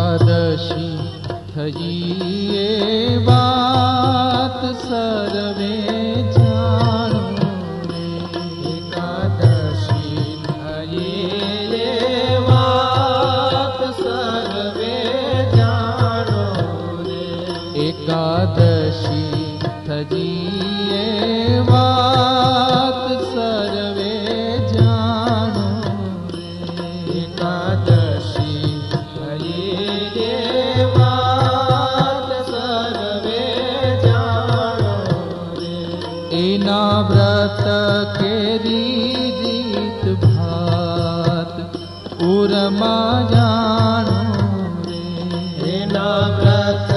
एकादशी बात सर्वे जानो एी हरिवात् सर्वे जानो एी थि करी रीत भात। उरमा जानो व्रत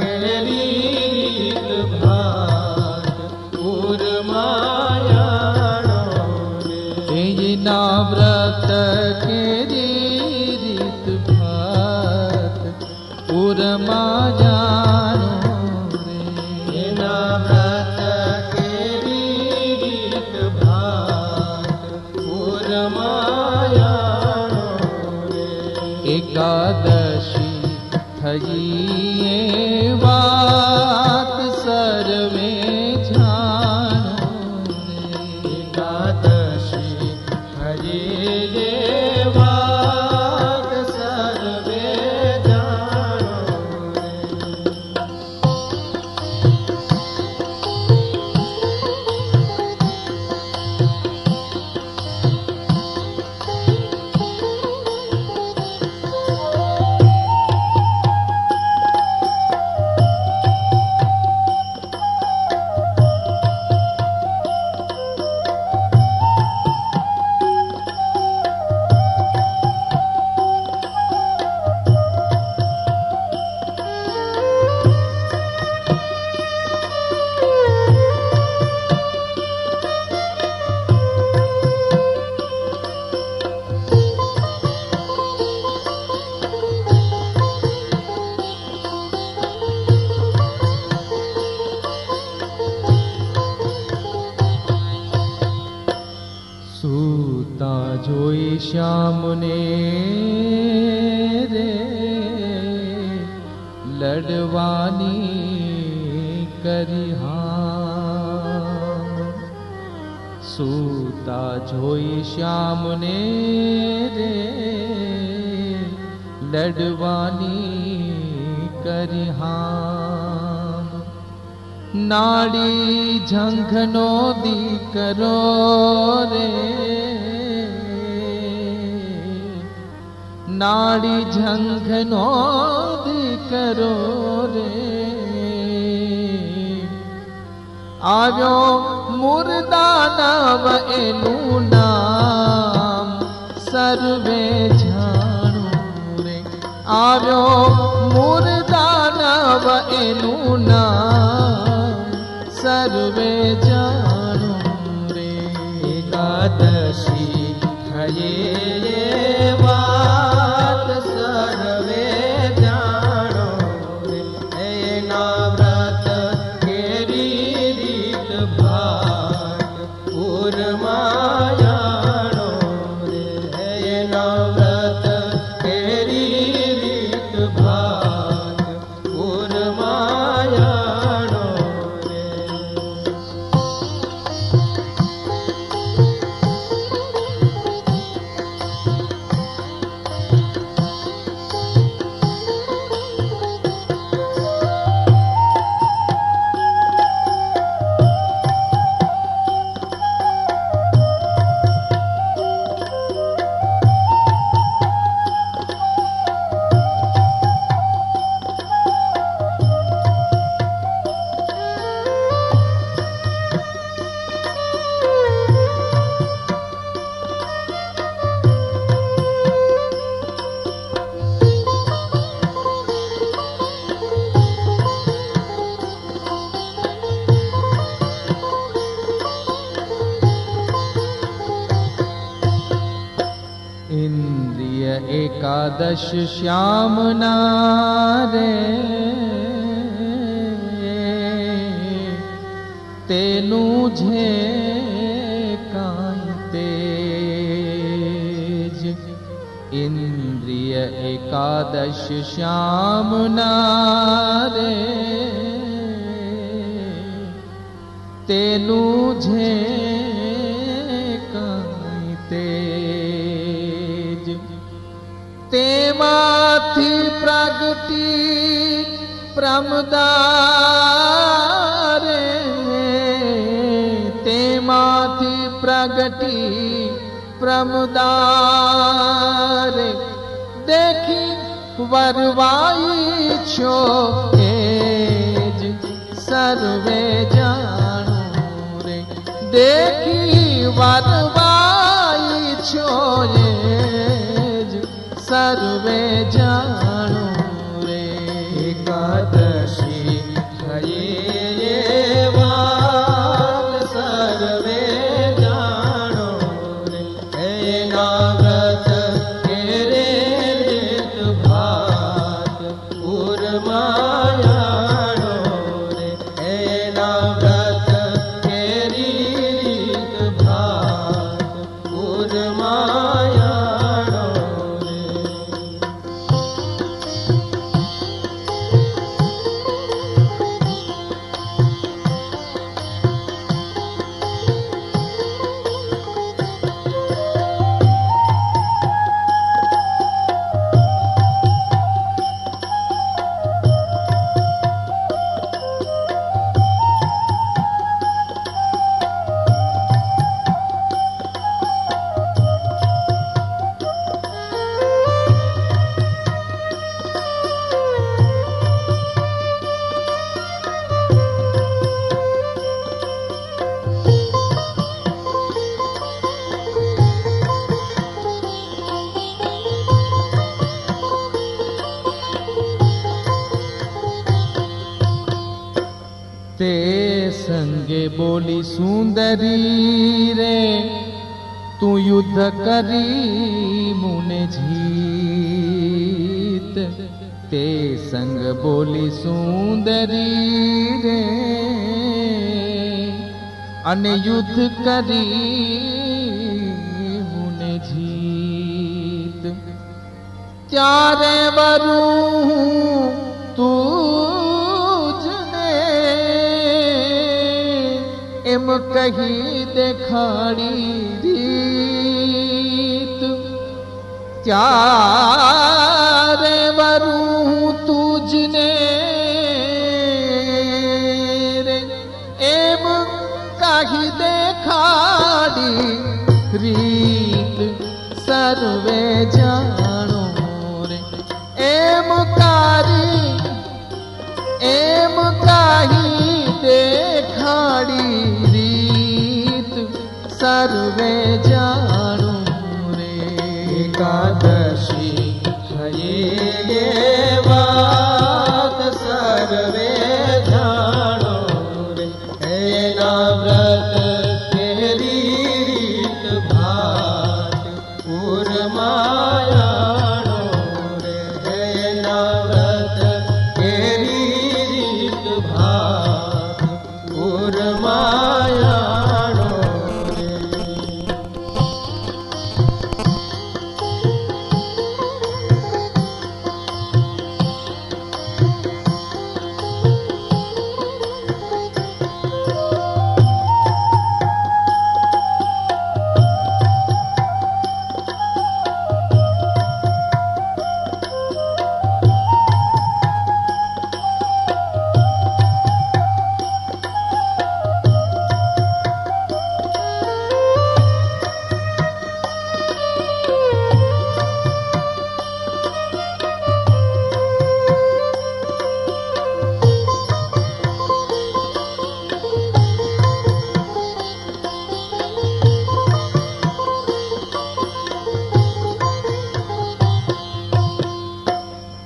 करी रीत भात। उरमा जानो रे। व्रत करी रीत भात। उरमा जानो રે लडवानी कर सूता जोई श्याम ने रे लडवानी करिहार नाड़ी झंघनो दी करो नाडी जङ्घ नो દીકરો રે. આવ્યો મુરદાનવ એનું નામ સર્વે જાણું રે. આવ્યો મુરદાનવ એનું નામ इंद्रिय एकादश श्याम नारे। तेनु झे तेज। इंद्रिय एकादश श्याम नारे। तेनु झे પ્રમદારે તેમાંથી પ્રગટી પ્રમદારે દેખી વરવાઈ છો એ જ સર્વે જાણો રે દેખી વરવાઈ છો એ જ સર્વે જાણો मा बोली, सुंदरी रे, तू युद्ध करी मुने जीत। ते संग बोली, सुंदरी रे, अन युद्ध करी मुने जीत। चारे वरू तू प्रेम कहीं देखाड़ी रीत। क्या रे वरू तुझने रे। एम कहीं देखाड़ी रीत। सर्वे जा वे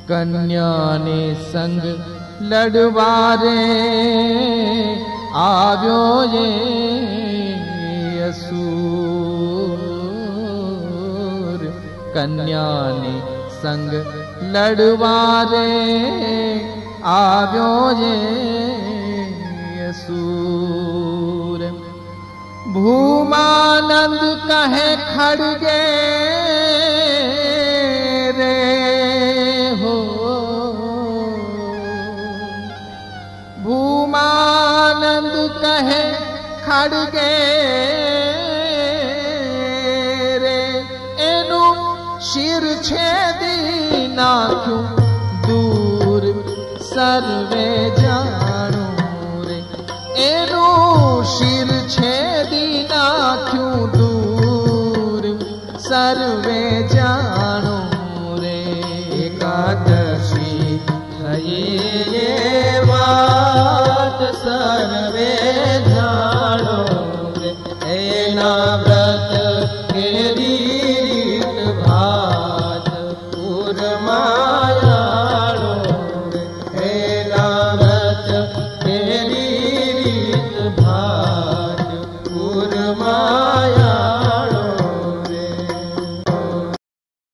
कन्या ने संग लडवारे आयो ये असूर कन्या ने संग लडवारे आयो ये असूर भूमानंद कहे खड़गे छड़ रे, एनु शिर छेदी ना क्यों दूर सर्वे जानो रे। एनु शिर क्यों दूर सर्वे जानो रे। एकादशी थई सर्वे कृष्णाव्रत गिरि